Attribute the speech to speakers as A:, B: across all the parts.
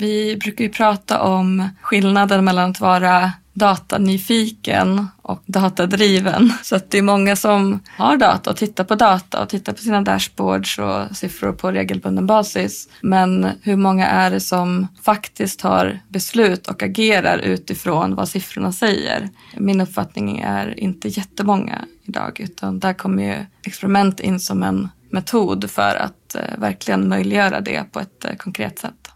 A: Vi brukar ju prata om skillnaden mellan att vara datanyfiken och datadriven. Så att det är många som har data och tittar på data och tittar på sina dashboards och siffror på regelbunden basis. Men hur många är det som faktiskt tar beslut och agerar utifrån vad siffrorna säger? Min uppfattning är inte jättemånga idag utan där kommer ju experiment in som en metod för att eh, verkligen möjliggöra det på ett eh, konkret sätt.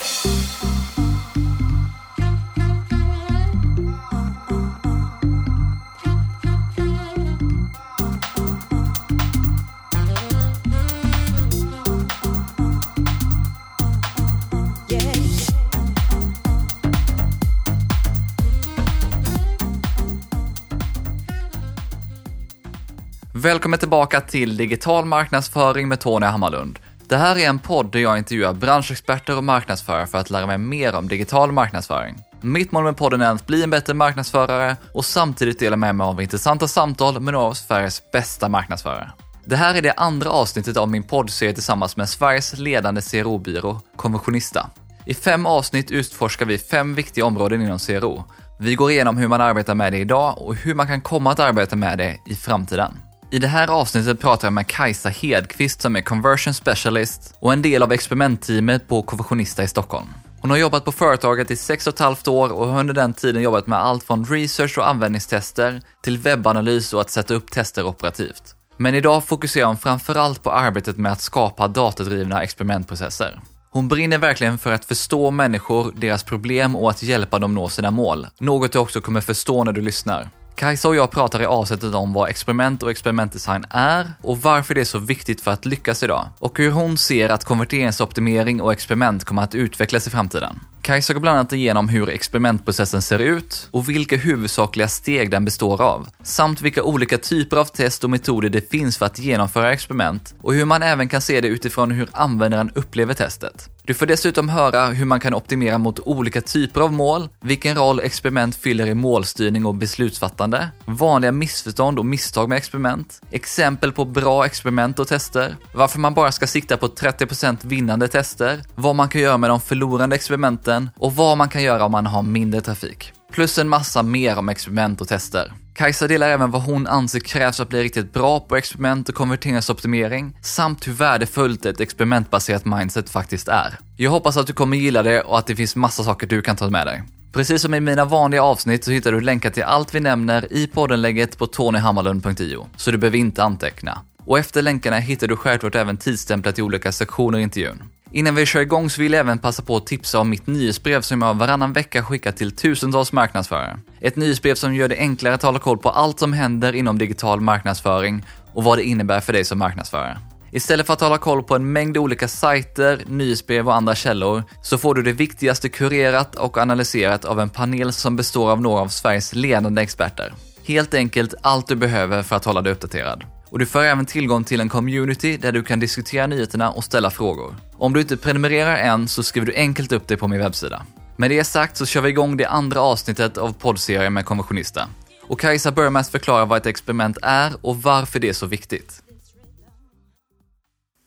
B: Välkommen tillbaka till Digital marknadsföring med Tony Hammarlund. Det här är en podd där jag intervjuar branschexperter och marknadsförare för att lära mig mer om digital marknadsföring. Mitt mål med podden är att bli en bättre marknadsförare och samtidigt dela med mig av intressanta samtal med några av Sveriges bästa marknadsförare. Det här är det andra avsnittet av min poddserie tillsammans med Sveriges ledande CRO-byrå, Konventionista. I fem avsnitt utforskar vi fem viktiga områden inom CRO. Vi går igenom hur man arbetar med det idag och hur man kan komma att arbeta med det i framtiden. I det här avsnittet pratar jag med Kajsa Hedqvist som är conversion specialist och en del av experimentteamet på Konversionista i Stockholm. Hon har jobbat på företaget i sex och ett halvt år och har under den tiden jobbat med allt från research och användningstester till webbanalys och att sätta upp tester operativt. Men idag fokuserar hon framförallt på arbetet med att skapa datadrivna experimentprocesser. Hon brinner verkligen för att förstå människor, deras problem och att hjälpa dem nå sina mål. Något du också kommer förstå när du lyssnar. Kajsa och jag pratar i avsnittet om vad experiment och experimentdesign är och varför det är så viktigt för att lyckas idag. Och hur hon ser att konverteringsoptimering och experiment kommer att utvecklas i framtiden. Kajsa går bland annat igenom hur experimentprocessen ser ut och vilka huvudsakliga steg den består av, samt vilka olika typer av test och metoder det finns för att genomföra experiment och hur man även kan se det utifrån hur användaren upplever testet. Du får dessutom höra hur man kan optimera mot olika typer av mål, vilken roll experiment fyller i målstyrning och beslutsfattande, vanliga missförstånd och misstag med experiment, exempel på bra experiment och tester, varför man bara ska sikta på 30% vinnande tester, vad man kan göra med de förlorande experimenten och vad man kan göra om man har mindre trafik. Plus en massa mer om experiment och tester. Kajsa delar även vad hon anser krävs för att bli riktigt bra på experiment och konverteringsoptimering, samt hur värdefullt ett experimentbaserat mindset faktiskt är. Jag hoppas att du kommer gilla det och att det finns massa saker du kan ta med dig. Precis som i mina vanliga avsnitt så hittar du länkar till allt vi nämner i poddenlägget på tonyhammarlund.io, så du behöver inte anteckna. Och efter länkarna hittar du självklart även tidsstämplar till olika sektioner i intervjun. Innan vi kör igång så vill jag även passa på att tipsa om mitt nyhetsbrev som jag varannan vecka skickar till tusentals marknadsförare. Ett nyhetsbrev som gör det enklare att hålla koll på allt som händer inom digital marknadsföring och vad det innebär för dig som marknadsförare. Istället för att hålla koll på en mängd olika sajter, nyhetsbrev och andra källor så får du det viktigaste kurerat och analyserat av en panel som består av några av Sveriges ledande experter. Helt enkelt allt du behöver för att hålla dig uppdaterad. Och du får även tillgång till en community där du kan diskutera nyheterna och ställa frågor. Om du inte prenumererar än så skriver du enkelt upp det på min webbsida. Med det sagt så kör vi igång det andra avsnittet av poddserien med konversionista. Och Kajsa Burmas förklarar vad ett experiment är och varför det är så viktigt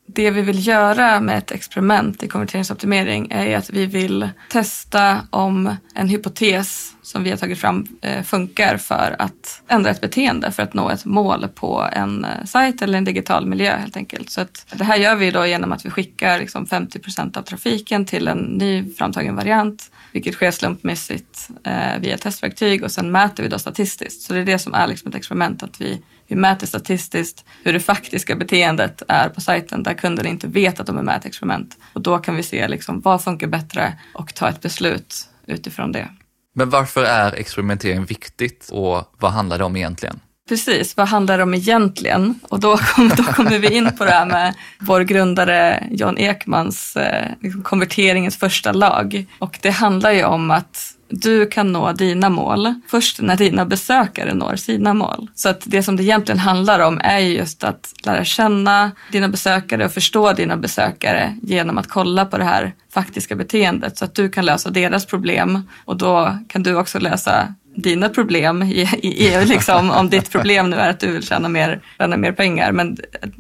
A: det vi vill göra med ett experiment i konverteringsoptimering är att vi vill testa om en hypotes som vi har tagit fram eh, funkar för att ändra ett beteende för att nå ett mål på en eh, sajt eller en digital miljö helt enkelt. Så att det här gör vi då genom att vi skickar liksom 50 procent av trafiken till en ny framtagen variant vilket sker slumpmässigt eh, via testverktyg och sen mäter vi då statistiskt. Så det är det som är liksom ett experiment, att vi, vi mäter statistiskt hur det faktiska beteendet är på sajten där kunden inte vet att de är med i ett experiment. Och då kan vi se liksom, vad funkar bättre och ta ett beslut utifrån det.
B: Men varför är experimentering viktigt och vad handlar det om egentligen?
A: Precis, vad handlar det om egentligen? Och då, kom, då kommer vi in på det här med vår grundare John Ekmans eh, liksom konverteringens första lag. Och det handlar ju om att du kan nå dina mål först när dina besökare når sina mål. Så att det som det egentligen handlar om är just att lära känna dina besökare och förstå dina besökare genom att kolla på det här faktiska beteendet så att du kan lösa deras problem och då kan du också lösa dina problem i, i EU, liksom, om ditt problem nu är att du vill tjäna mer, tjäna mer pengar. Men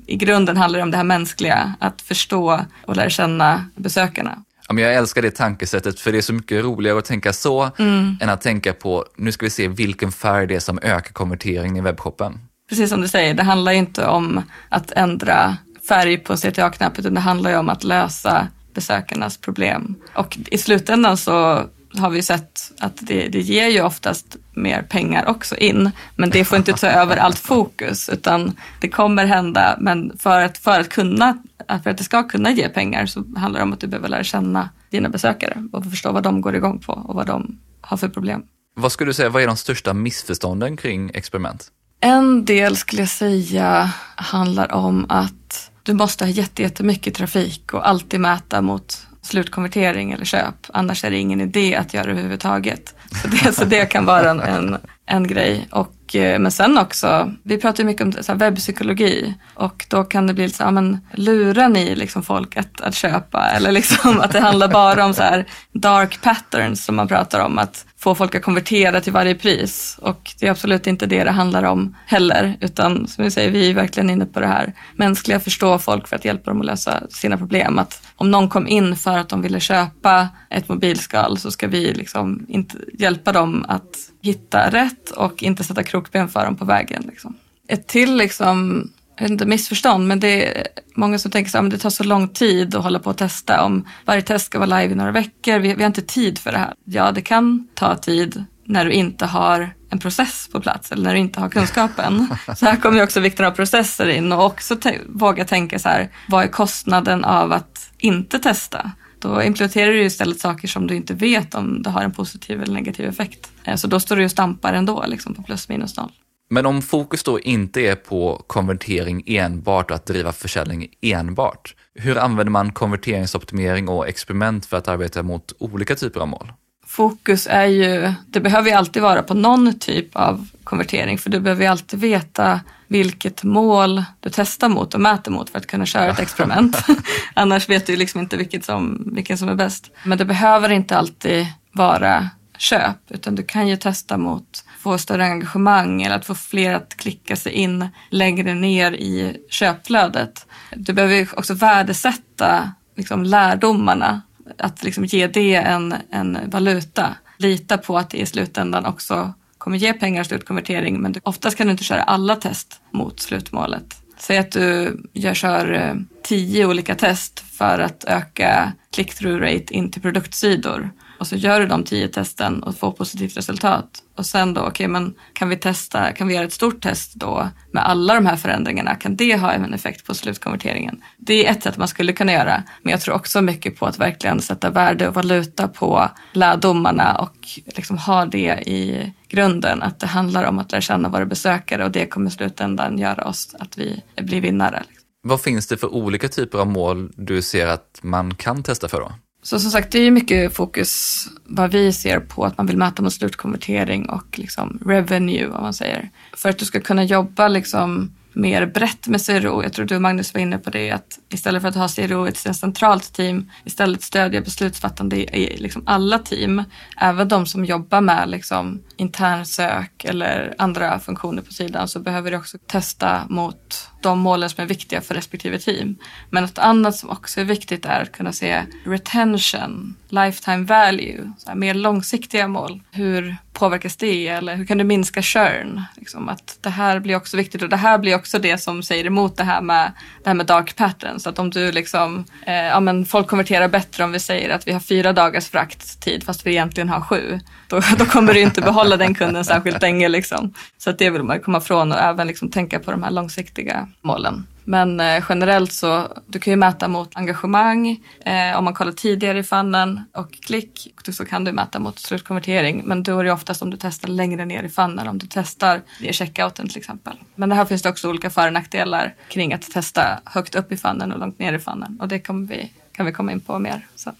A: i grunden handlar det om det här mänskliga, att förstå och lära känna besökarna.
B: Ja, men jag älskar det tankesättet för det är så mycket roligare att tänka så mm. än att tänka på, nu ska vi se vilken färg det är som ökar konverteringen i webbshoppen.
A: Precis som du säger, det handlar inte om att ändra färg på CTA-knappen utan det handlar ju om att lösa besökarnas problem. Och i slutändan så har vi sett att det, det ger ju oftast mer pengar också in. Men det får inte ta över allt fokus utan det kommer hända. Men för att, för att, kunna, för att det ska kunna ge pengar så handlar det om att du behöver lära känna dina besökare och förstå vad de går igång på och vad de har för problem.
B: Vad skulle du säga, vad är de största missförstånden kring experiment?
A: En del skulle jag säga handlar om att du måste ha jättemycket trafik och alltid mäta mot slutkonvertering eller köp. Annars är det ingen idé att göra det överhuvudtaget. Så det, så det kan vara en, en, en grej. Och, eh, men sen också, vi pratar ju mycket om så här, webbpsykologi och då kan det bli lite så här, men lurar ni liksom folk att, att köpa? Eller liksom att det handlar bara om så här dark patterns som man pratar om. Att få folk att konvertera till varje pris. Och det är absolut inte det det handlar om heller. Utan som vi säger, vi är verkligen inne på det här mänskliga, förstå folk för att hjälpa dem att lösa sina problem. Att om någon kom in för att de ville köpa ett mobilskal så ska vi liksom inte hjälpa dem att hitta rätt och inte sätta krokben för dem på vägen. Liksom. Ett till liksom inte, missförstånd, men det är många som tänker att det tar så lång tid att hålla på och testa. Om varje test ska vara live i några veckor, vi, vi har inte tid för det här. Ja, det kan ta tid när du inte har en process på plats eller när du inte har kunskapen. Så här kommer också vikten av processer in och också våga tänka så här, vad är kostnaden av att inte testa? Då implementerar du istället saker som du inte vet om det har en positiv eller negativ effekt. Eh, så då står du och stampar ändå liksom på plus minus noll.
B: Men om fokus då inte är på konvertering enbart och att driva försäljning enbart, hur använder man konverteringsoptimering och experiment för att arbeta mot olika typer av mål?
A: Fokus är ju, det behöver ju alltid vara på någon typ av konvertering för du behöver ju alltid veta vilket mål du testar mot och mäter mot för att kunna köra ett experiment. Annars vet du liksom inte vilket som, vilken som är bäst. Men det behöver inte alltid vara köp utan du kan ju testa mot få större engagemang eller att få fler att klicka sig in längre ner i köpflödet. Du behöver också värdesätta liksom, lärdomarna, att liksom, ge det en, en valuta. Lita på att det i slutändan också kommer ge pengar och slutkonvertering men du, oftast kan du inte köra alla test mot slutmålet. Säg att du gör, kör eh, tio olika test för att öka click-through rate in till produktsidor och så gör du de tio testen och får positivt resultat. Och sen då, okej, okay, men kan vi testa, kan vi göra ett stort test då med alla de här förändringarna? Kan det ha en effekt på slutkonverteringen? Det är ett sätt man skulle kunna göra, men jag tror också mycket på att verkligen sätta värde och valuta på lärdomarna och liksom ha det i grunden, att det handlar om att lära känna våra besökare och det kommer i slutändan göra oss att vi blir vinnare.
B: Vad finns det för olika typer av mål du ser att man kan testa för då?
A: Så som sagt, det är mycket fokus vad vi ser på att man vill mäta mot slutkonvertering och liksom revenue, vad man säger. För att du ska kunna jobba liksom mer brett med CRO. Jag tror du och Magnus var inne på det att istället för att ha CRO i ett centralt team, istället stödja beslutsfattande i liksom alla team, även de som jobbar med liksom internsök eller andra funktioner på sidan så behöver du också testa mot de målen som är viktiga för respektive team. Men något annat som också är viktigt är att kunna se retention, lifetime value, så mer långsiktiga mål. Hur påverkas det eller hur kan du minska churn? Liksom att det här blir också viktigt och det här blir också det som säger emot det här med, det här med dark patterns. Att om du liksom, eh, ja men folk konverterar bättre om vi säger att vi har fyra dagars frakttid fast vi egentligen har sju. Då, då kommer du inte behålla den kunden särskilt länge liksom. Så att det vill man komma ifrån och även liksom tänka på de här långsiktiga målen. Men eh, generellt så, du kan ju mäta mot engagemang, eh, om man kollar tidigare i funnen och klick så kan du mäta mot slutkonvertering. Men då är det oftast om du testar längre ner i funnen, om du testar i checkouten till exempel. Men det här finns det också olika för och nackdelar kring att testa högt upp i funnen och långt ner i funnen och det kommer vi kan vi komma in på mer. sen?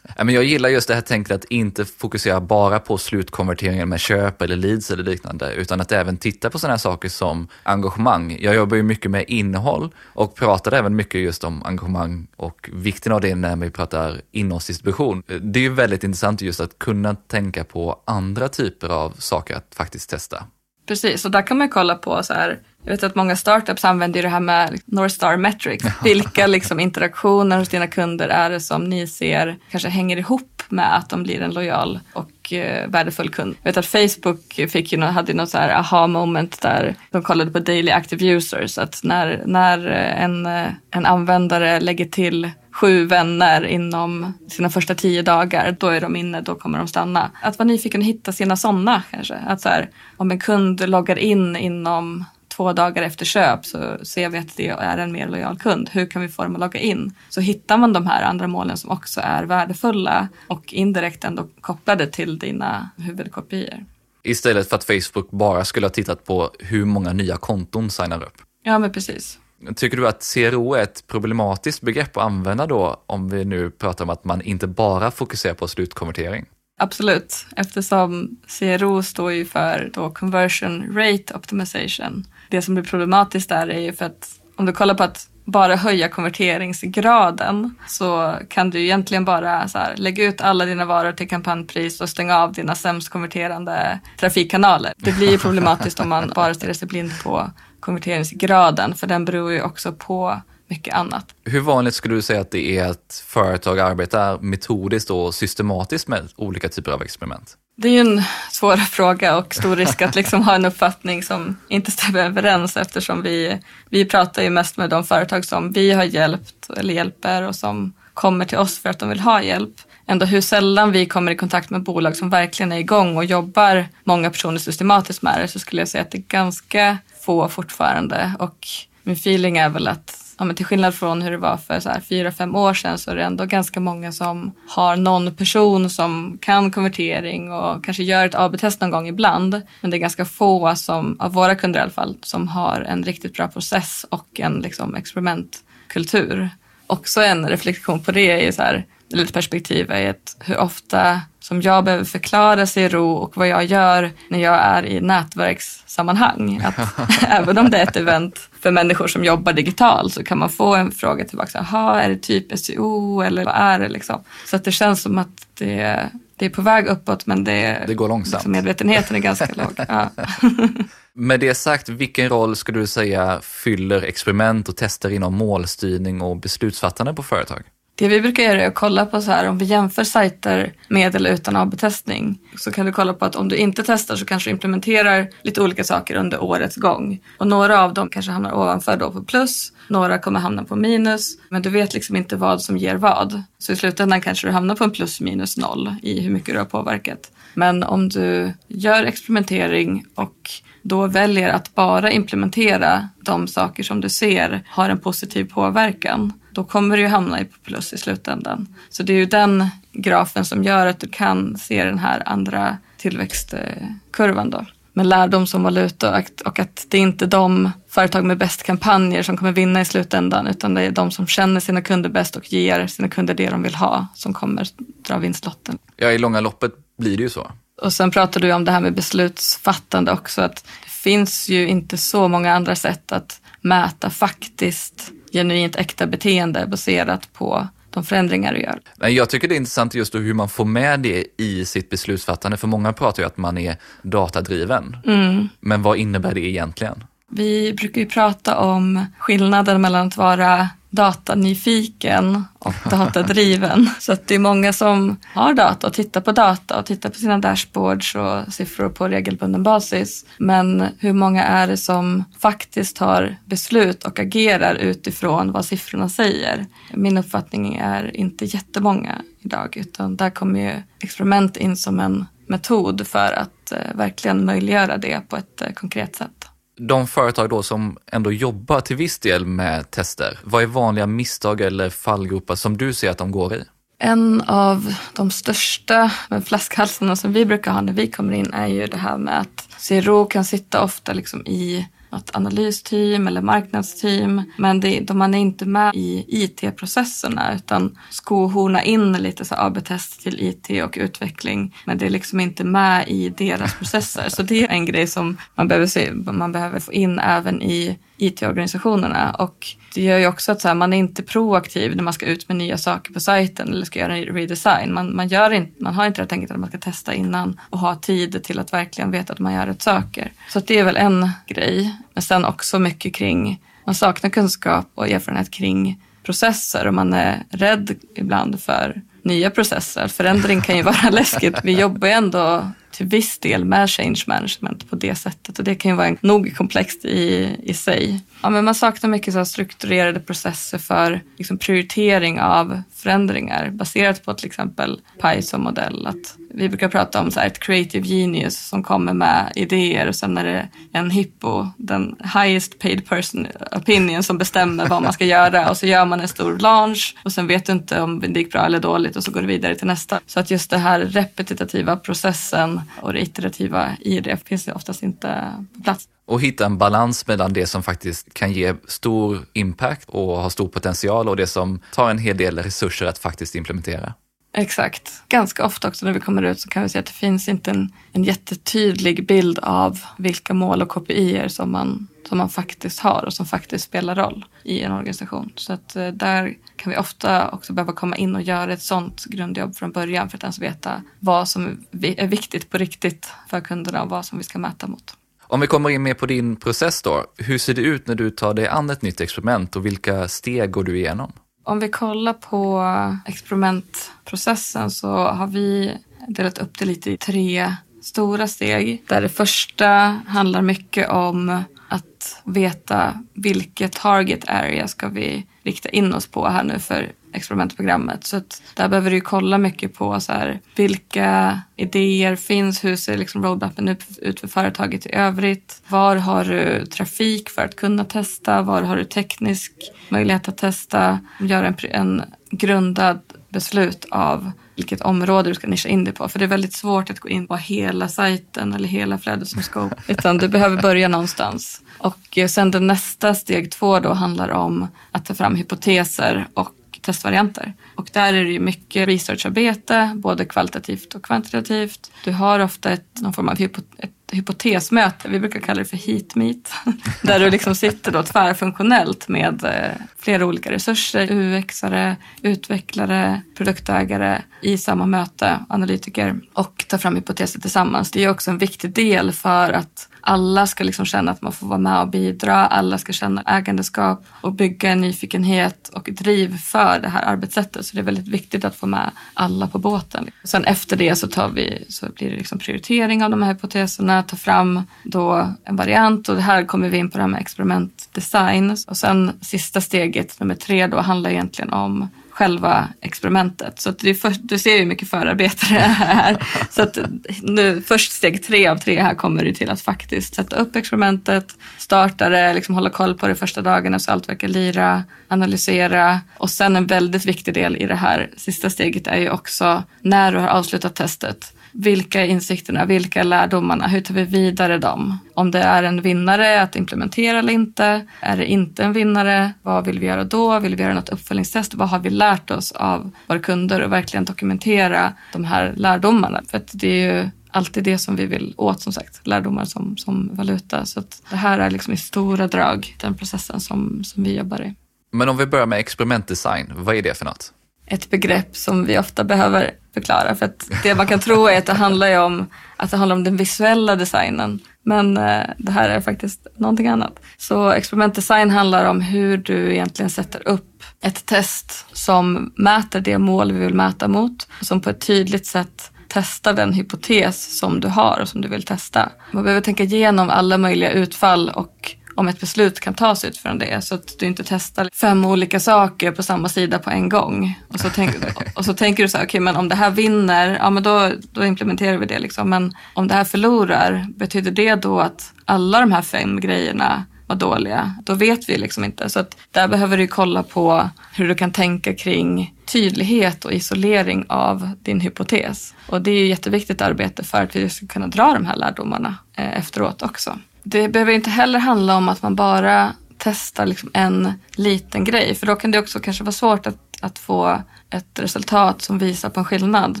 B: jag gillar just det här tänket att inte fokusera bara på slutkonverteringen med köp eller leads eller liknande, utan att även titta på sådana här saker som engagemang. Jag jobbar ju mycket med innehåll och pratar även mycket just om engagemang och vikten av det när vi pratar innehållsdistribution. Det är ju väldigt intressant just att kunna tänka på andra typer av saker att faktiskt testa.
A: Precis, och där kan man kolla på så här, jag vet att många startups använder det här med North Star Metrics. Vilka liksom interaktioner hos dina kunder är det som ni ser kanske hänger ihop med att de blir en lojal och eh, värdefull kund? Jag vet att Facebook fick ju, hade något så här aha moment där de kollade på daily active users. Att när, när en, en användare lägger till sju vänner inom sina första tio dagar, då är de inne, då kommer de stanna. Att vara nyfiken och hitta sina sådana kanske. Att så här, om en kund loggar in inom två dagar efter köp så ser vi att det är en mer lojal kund. Hur kan vi få dem att logga in? Så hittar man de här andra målen som också är värdefulla och indirekt ändå kopplade till dina huvudkopior.
B: Istället för att Facebook bara skulle ha tittat på hur många nya konton signar upp.
A: Ja, men precis.
B: Tycker du att CRO är ett problematiskt begrepp att använda då om vi nu pratar om att man inte bara fokuserar på slutkonvertering?
A: Absolut, eftersom CRO står ju för då conversion rate optimization. Det som blir problematiskt där är ju för att om du kollar på att bara höja konverteringsgraden så kan du egentligen bara så här, lägga ut alla dina varor till kampanjpris och stänga av dina sämst konverterande trafikkanaler. Det blir ju problematiskt om man bara stirrar sig blind på konverteringsgraden för den beror ju också på mycket annat.
B: Hur vanligt skulle du säga att det är att företag arbetar metodiskt och systematiskt med olika typer av experiment?
A: Det är ju en svår fråga och stor risk att liksom ha en uppfattning som inte stämmer överens eftersom vi, vi pratar ju mest med de företag som vi har hjälpt eller hjälper och som kommer till oss för att de vill ha hjälp. Ändå hur sällan vi kommer i kontakt med bolag som verkligen är igång och jobbar många personer systematiskt med det så skulle jag säga att det är ganska få fortfarande och min feeling är väl att ja, men till skillnad från hur det var för så här, fyra, fem år sedan så är det ändå ganska många som har någon person som kan konvertering och kanske gör ett AB-test någon gång ibland. Men det är ganska få som, av våra kunder i alla fall, som har en riktigt bra process och en liksom, experimentkultur. Också en reflektion på det är ju så här, eller ett perspektiv är att hur ofta som jag behöver förklara CRO och vad jag gör när jag är i nätverkssammanhang. Att även om det är ett event för människor som jobbar digitalt så kan man få en fråga tillbaka. Jaha, är det typ SEO eller vad är det liksom? Så att det känns som att det, det är på väg uppåt men det,
B: det går långsamt.
A: Liksom medvetenheten är ganska låg. Ja.
B: Med det sagt, vilken roll skulle du säga fyller experiment och tester inom målstyrning och beslutsfattande på företag?
A: Det vi brukar göra är att kolla på så här om vi jämför sajter med eller utan AB-testning så kan du kolla på att om du inte testar så kanske du implementerar lite olika saker under årets gång. Och några av dem kanske hamnar ovanför då på plus, några kommer hamna på minus, men du vet liksom inte vad som ger vad. Så i slutändan kanske du hamnar på en plus minus noll i hur mycket du har påverkat. Men om du gör experimentering och då väljer att bara implementera de saker som du ser har en positiv påverkan då kommer du hamna i plus i slutändan. Så det är ju den grafen som gör att du kan se den här andra tillväxtkurvan då. Med lärdom som valuta och att det är inte de företag med bäst kampanjer som kommer vinna i slutändan utan det är de som känner sina kunder bäst och ger sina kunder det de vill ha som kommer dra vinstlotten.
B: Ja, i långa loppet blir det ju så.
A: Och sen pratar du om det här med beslutsfattande också. Att det finns ju inte så många andra sätt att mäta faktiskt genuint äkta beteende baserat på de förändringar du gör.
B: Jag tycker det är intressant just hur man får med det i sitt beslutsfattande, för många pratar ju att man är datadriven. Mm. Men vad innebär det egentligen?
A: Vi brukar ju prata om skillnaden mellan att vara datanyfiken och datadriven. Så att det är många som har data och tittar på data och tittar på sina dashboards och siffror på regelbunden basis. Men hur många är det som faktiskt tar beslut och agerar utifrån vad siffrorna säger? Min uppfattning är inte jättemånga idag utan där kommer ju experiment in som en metod för att eh, verkligen möjliggöra det på ett eh, konkret sätt
B: de företag då som ändå jobbar till viss del med tester, vad är vanliga misstag eller fallgropar som du ser att de går i?
A: En av de största flaskhalsarna som vi brukar ha när vi kommer in är ju det här med att CRO kan sitta ofta liksom i något analysteam eller marknadsteam. Men det, de, man är inte med i IT-processerna utan skohorna in lite så AB-test till IT och utveckling. Men det är liksom inte med i deras processer. Så det är en grej som man behöver, se, man behöver få in även i IT-organisationerna. Och det gör ju också att så här, man är inte proaktiv när man ska ut med nya saker på sajten eller ska göra en redesign. Man, man, gör inte, man har inte det tänket att man ska testa innan och ha tid till att verkligen veta att man gör rätt saker. Så det är väl en grej. Men sen också mycket kring, man saknar kunskap och erfarenhet kring processer och man är rädd ibland för nya processer. Förändring kan ju vara läskigt. Vi jobbar ju ändå till viss del med change management på det sättet och det kan ju vara nog komplext i, i sig. Ja, men man saknar mycket så strukturerade processer för liksom, prioritering av förändringar baserat på till exempel PI som modell. Att vi brukar prata om så ett creative genius som kommer med idéer och sen är det en hippo, den highest paid person opinion som bestämmer vad man ska göra och så gör man en stor launch och sen vet du inte om det gick bra eller dåligt och så går du vidare till nästa. Så att just det här repetitiva processen och det iterativa i det finns ju oftast inte på plats.
B: Och hitta en balans mellan det som faktiskt kan ge stor impact och ha stor potential och det som tar en hel del resurser att faktiskt implementera.
A: Exakt. Ganska ofta också när vi kommer ut så kan vi se att det finns inte en, en jättetydlig bild av vilka mål och KPI som man, som man faktiskt har och som faktiskt spelar roll i en organisation. Så att eh, där kan vi ofta också behöva komma in och göra ett sånt grundjobb från början för att ens veta vad som är viktigt på riktigt för kunderna och vad som vi ska mäta mot.
B: Om vi kommer in mer på din process då, hur ser det ut när du tar dig an ett nytt experiment och vilka steg går du igenom?
A: Om vi kollar på experimentprocessen så har vi delat upp det lite i tre stora steg. Där det första handlar mycket om att veta vilket target area ska vi rikta in oss på här nu för experimentprogrammet. Så att där behöver du kolla mycket på så här, vilka idéer finns, hur ser liksom roadmappen ut för företaget i övrigt? Var har du trafik för att kunna testa? Var har du teknisk möjlighet att testa? Göra en, en grundad beslut av vilket område du ska nischa in dig på. För det är väldigt svårt att gå in på hela sajten eller hela flödet som scope. Utan du behöver börja någonstans. Och sen det nästa steg två då handlar om att ta fram hypoteser och testvarianter. Och där är det ju mycket researcharbete, både kvalitativt och kvantitativt. Du har ofta ett, någon form av hypo, ett hypotesmöte, vi brukar kalla det för heat meet, där du liksom sitter då tvärfunktionellt med eh, flera olika resurser, UXare, utvecklare, produktägare i samma möte, analytiker och tar fram hypoteser tillsammans. Det är också en viktig del för att alla ska liksom känna att man får vara med och bidra. Alla ska känna ägandeskap och bygga en nyfikenhet och driv för det här arbetssättet. Så det är väldigt viktigt att få med alla på båten. Sen efter det så, tar vi, så blir det liksom prioritering av de här hypoteserna, ta fram då en variant och det här kommer vi in på det här med experimentdesign. Och sen sista steget, nummer tre, då handlar egentligen om själva experimentet. Så det först, du ser ju hur mycket förarbete det är här. Så att nu, först steg tre av tre här kommer det till att faktiskt sätta upp experimentet, starta det, liksom hålla koll på det första dagarna så allt verkar lira, analysera och sen en väldigt viktig del i det här sista steget är ju också när du har avslutat testet vilka är insikterna? Vilka är lärdomarna? Hur tar vi vidare dem? Om det är en vinnare att implementera eller inte. Är det inte en vinnare? Vad vill vi göra då? Vill vi göra något uppföljningstest? Vad har vi lärt oss av våra kunder och verkligen dokumentera de här lärdomarna? För det är ju alltid det som vi vill åt som sagt, lärdomar som, som valuta. Så det här är liksom i stora drag den processen som, som vi jobbar i.
B: Men om vi börjar med experimentdesign, vad är det för något?
A: ett begrepp som vi ofta behöver förklara. För att det man kan tro är att det handlar om, att det handlar om den visuella designen. Men eh, det här är faktiskt någonting annat. Så experimentdesign handlar om hur du egentligen sätter upp ett test som mäter det mål vi vill mäta mot. Som på ett tydligt sätt testar den hypotes som du har och som du vill testa. Man behöver tänka igenom alla möjliga utfall och om ett beslut kan tas utifrån det. Så att du inte testar fem olika saker på samma sida på en gång. Och så, tänk, och så tänker du så här, okej okay, men om det här vinner, ja men då, då implementerar vi det liksom. Men om det här förlorar, betyder det då att alla de här fem grejerna var dåliga? Då vet vi liksom inte. Så att där behöver du kolla på hur du kan tänka kring tydlighet och isolering av din hypotes. Och det är ju jätteviktigt arbete för att vi ska kunna dra de här lärdomarna eh, efteråt också det behöver inte heller handla om att man bara testar liksom en liten grej. För då kan det också kanske vara svårt att, att få ett resultat som visar på en skillnad.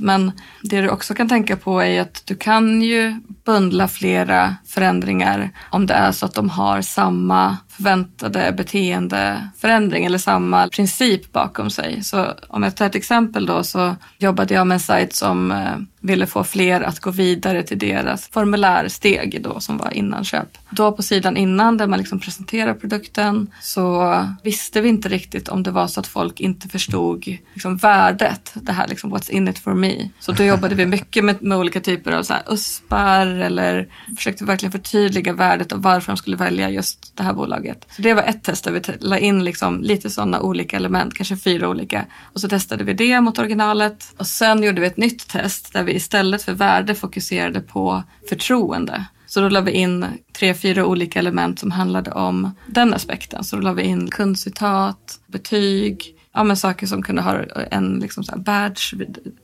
A: Men det du också kan tänka på är att du kan ju bundla flera förändringar om det är så att de har samma förväntade beteendeförändring eller samma princip bakom sig. Så om jag tar ett exempel då så jobbade jag med en sajt som eh, ville få fler att gå vidare till deras formulärsteg då som var innanköp. Då på sidan innan där man liksom presenterar produkten så visste vi inte riktigt om det var så att folk inte förstod liksom värdet. Det här liksom what's in it for me. Så då jobbade vi mycket med, med olika typer av så här USPar eller försökte verkligen förtydliga värdet och varför de skulle välja just det här bolaget. Så det var ett test där vi la in liksom lite sådana olika element, kanske fyra olika. Och så testade vi det mot originalet och sen gjorde vi ett nytt test där vi istället för värde fokuserade på förtroende. Så då la vi in tre, fyra olika element som handlade om den aspekten. Så då la vi in kundcitat, betyg, ja, men saker som kunde ha en liksom så här badge,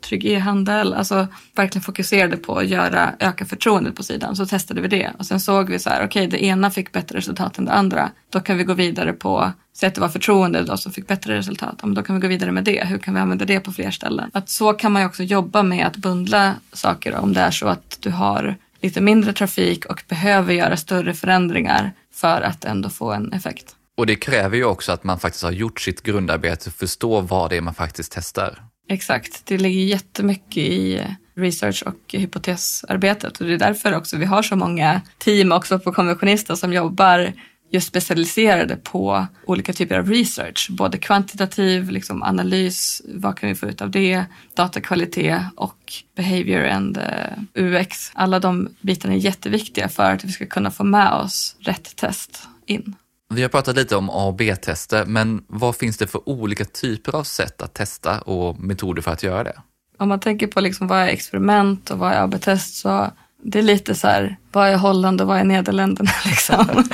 A: trygg e-handel. Alltså verkligen fokuserade på att göra, öka förtroendet på sidan. Så testade vi det och sen såg vi så här, okej okay, det ena fick bättre resultat än det andra. Då kan vi gå vidare på, säg att det var förtroende då som fick bättre resultat. Ja, men då kan vi gå vidare med det. Hur kan vi använda det på fler ställen? Att så kan man ju också jobba med att bundla saker om det är så att du har lite mindre trafik och behöver göra större förändringar för att ändå få en effekt.
B: Och det kräver ju också att man faktiskt har gjort sitt grundarbete och förstår vad det är man faktiskt testar.
A: Exakt, det ligger jättemycket i research och hypotesarbetet och det är därför också vi har så många team också på konventionister som jobbar just specialiserade på olika typer av research, både kvantitativ liksom analys, vad kan vi få ut av det, datakvalitet och behavior and eh, UX. Alla de bitarna är jätteviktiga för att vi ska kunna få med oss rätt test in.
B: Vi har pratat lite om A och B-tester, men vad finns det för olika typer av sätt att testa och metoder för att göra det?
A: Om man tänker på liksom vad är experiment och vad är AB-test så det är lite så här, vad är Holland och vad är Nederländerna liksom?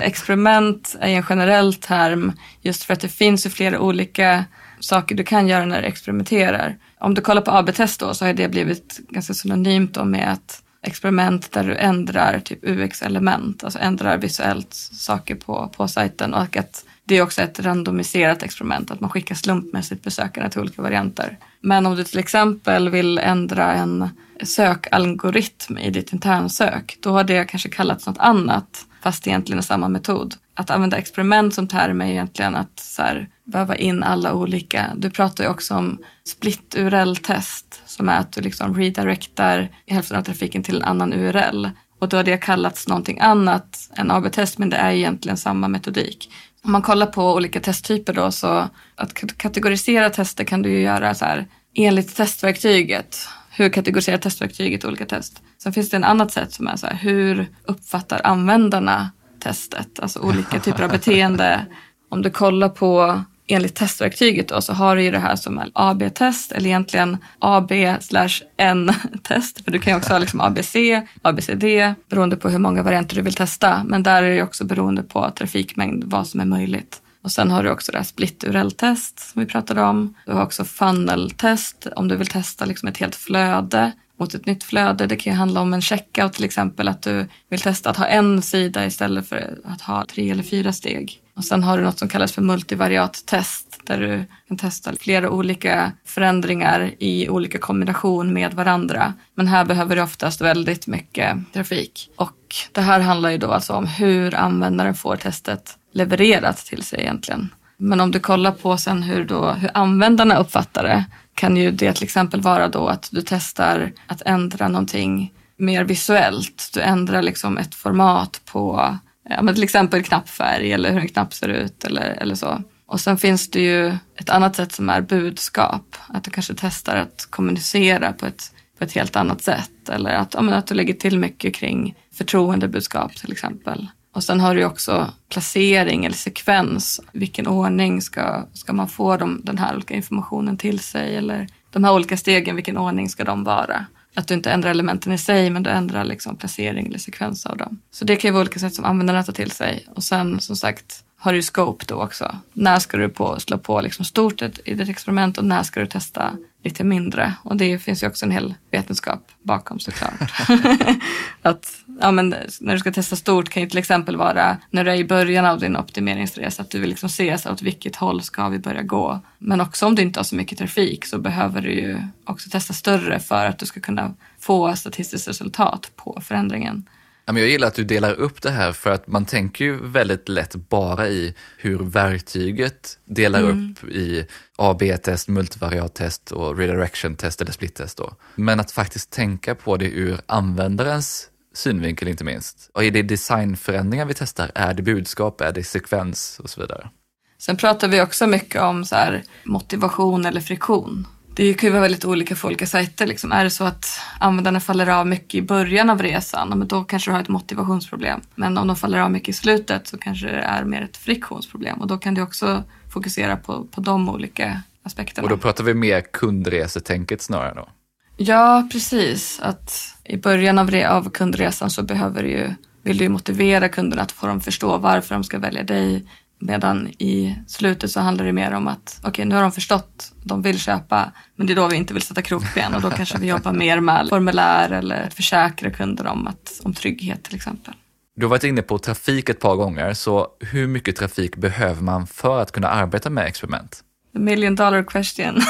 A: experiment är en generell term just för att det finns ju flera olika saker du kan göra när du experimenterar. Om du kollar på AB-test då så har det blivit ganska synonymt då med att experiment där du ändrar typ UX-element, alltså ändrar visuellt saker på, på sajten och att det är också ett randomiserat experiment, att man skickar slumpmässigt besökare till olika varianter. Men om du till exempel vill ändra en sökalgoritm i ditt internsök, då har det kanske kallats något annat, fast egentligen är samma metod. Att använda experiment som term är egentligen att så här, väva in alla olika. Du pratar ju också om split URL-test som är att du liksom redirectar hälften av trafiken till en annan URL. Och då har det kallats någonting annat än AB-test men det är egentligen samma metodik. Om man kollar på olika testtyper då så att kategorisera tester kan du ju göra så här enligt testverktyget. Hur kategoriserar testverktyget olika test? Sen finns det en annat sätt som är så här hur uppfattar användarna testet? Alltså olika typer av beteende. Om du kollar på enligt testverktyget då, så har du ju det här som är AB-test eller egentligen AB slash N-test. För du kan ju också ha liksom ABC, ABCD beroende på hur många varianter du vill testa. Men där är det också beroende på trafikmängd vad som är möjligt. Och sen har du också det här split URL-test som vi pratade om. Du har också funnel-test om du vill testa liksom ett helt flöde mot ett nytt flöde. Det kan ju handla om en checkout till exempel, att du vill testa att ha en sida istället för att ha tre eller fyra steg. Och sen har du något som kallas för multivariat-test där du kan testa flera olika förändringar i olika kombination med varandra. Men här behöver du oftast väldigt mycket trafik. Och det här handlar ju då alltså om hur användaren får testet levererat till sig egentligen. Men om du kollar på sen hur, då, hur användarna uppfattar det kan ju det till exempel vara då att du testar att ändra någonting mer visuellt. Du ändrar liksom ett format på ja, men till exempel knappfärg eller hur en knapp ser ut eller, eller så. Och sen finns det ju ett annat sätt som är budskap. Att du kanske testar att kommunicera på ett, på ett helt annat sätt. Eller att, ja, att du lägger till mycket kring förtroendebudskap till exempel. Och sen har du också placering eller sekvens. Vilken ordning ska, ska man få de, den här olika informationen till sig? Eller de här olika stegen, vilken ordning ska de vara? Att du inte ändrar elementen i sig men du ändrar liksom placering eller sekvens av dem. Så det kan ju vara olika sätt som användarna tar till sig. Och sen som sagt har du scope då också. När ska du på, slå på liksom stort i ditt experiment och när ska du testa lite mindre. Och det finns ju också en hel vetenskap bakom såklart. att, ja, men när du ska testa stort kan ju till exempel vara när du är i början av din optimeringsresa att du vill liksom se så åt vilket håll ska vi börja gå. Men också om du inte har så mycket trafik så behöver du ju också testa större för att du ska kunna få statistiskt resultat på förändringen.
B: Jag gillar att du delar upp det här för att man tänker ju väldigt lätt bara i hur verktyget delar mm. upp i A-B-test, multivariattest och redirection-test eller split-test. Men att faktiskt tänka på det ur användarens synvinkel inte minst. Och är det designförändringar vi testar? Är det budskap? Är det sekvens? Och så vidare.
A: Sen pratar vi också mycket om så motivation eller friktion det kan ju vara väldigt olika för olika sajter. Liksom. Är det så att användarna faller av mycket i början av resan, då kanske du har ett motivationsproblem. Men om de faller av mycket i slutet så kanske det är mer ett friktionsproblem och då kan du också fokusera på, på de olika aspekterna.
B: Och då pratar vi mer kundresetänket snarare då?
A: Ja, precis. Att I början av, av kundresan så behöver du ju, vill du motivera kunderna att få dem förstå varför de ska välja dig. Medan i slutet så handlar det mer om att okej, okay, nu har de förstått, de vill köpa, men det är då vi inte vill sätta krokben och då kanske vi jobbar mer med formulär eller försäkra kunder om, att, om trygghet till exempel.
B: Du har varit inne på trafik ett par gånger, så hur mycket trafik behöver man för att kunna arbeta med experiment?
A: The million dollar question.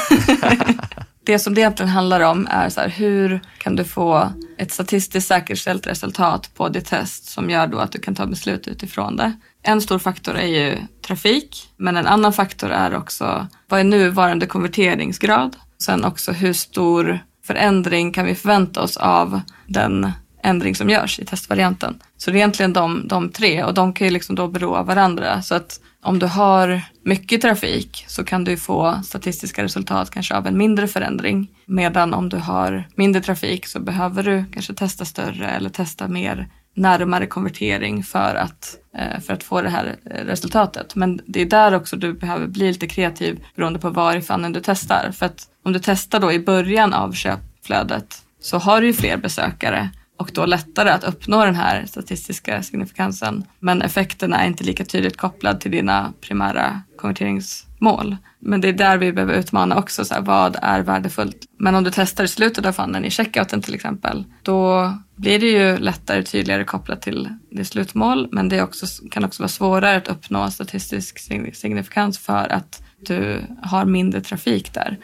A: det som det egentligen handlar om är så här, hur kan du få ett statistiskt säkerställt resultat på ditt test som gör då att du kan ta beslut utifrån det. En stor faktor är ju trafik, men en annan faktor är också vad är nuvarande konverteringsgrad? Sen också hur stor förändring kan vi förvänta oss av den ändring som görs i testvarianten. Så det är egentligen de, de tre och de kan ju liksom då bero av varandra. Så att om du har mycket trafik så kan du få statistiska resultat kanske av en mindre förändring. Medan om du har mindre trafik så behöver du kanske testa större eller testa mer närmare konvertering för att, Eh, för att få det här eh, resultatet. Men det är där också du behöver bli lite kreativ beroende på var i du testar. För att om du testar då i början av köpflödet så har du ju fler besökare och då lättare att uppnå den här statistiska signifikansen. Men effekterna är inte lika tydligt kopplad till dina primära konverteringsmål. Men det är där vi behöver utmana också, så här, vad är värdefullt? Men om du testar i slutet av funnen i checkouten till exempel, då blir det ju lättare, tydligare kopplat till det slutmål. Men det också, kan också vara svårare att uppnå statistisk signifikans för att du har mindre trafik där.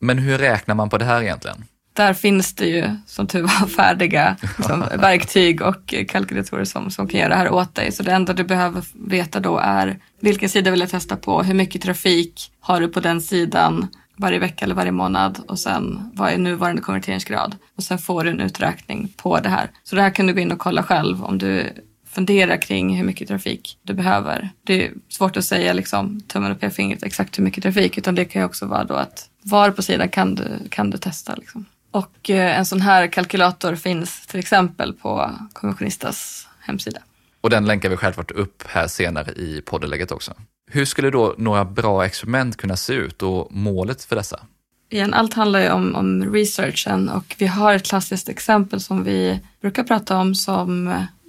B: Men hur räknar man på det här egentligen?
A: där finns det ju som tur var färdiga som verktyg och kalkylatorer som, som kan göra det här åt dig. Så det enda du behöver veta då är vilken sida vill jag testa på, hur mycket trafik har du på den sidan varje vecka eller varje månad och sen vad är nuvarande konverteringsgrad och sen får du en uträkning på det här. Så det här kan du gå in och kolla själv om du funderar kring hur mycket trafik du behöver. Det är svårt att säga liksom tummen och p-fingret exakt hur mycket trafik utan det kan ju också vara då att var på sidan kan du, kan du testa liksom. Och eh, en sån här kalkylator finns till exempel på Konventionistas hemsida.
B: Och den länkar vi självklart upp här senare i poddeläget också. Hur skulle då några bra experiment kunna se ut och målet för dessa?
A: Igen, allt handlar ju om, om researchen och vi har ett klassiskt exempel som vi brukar prata om som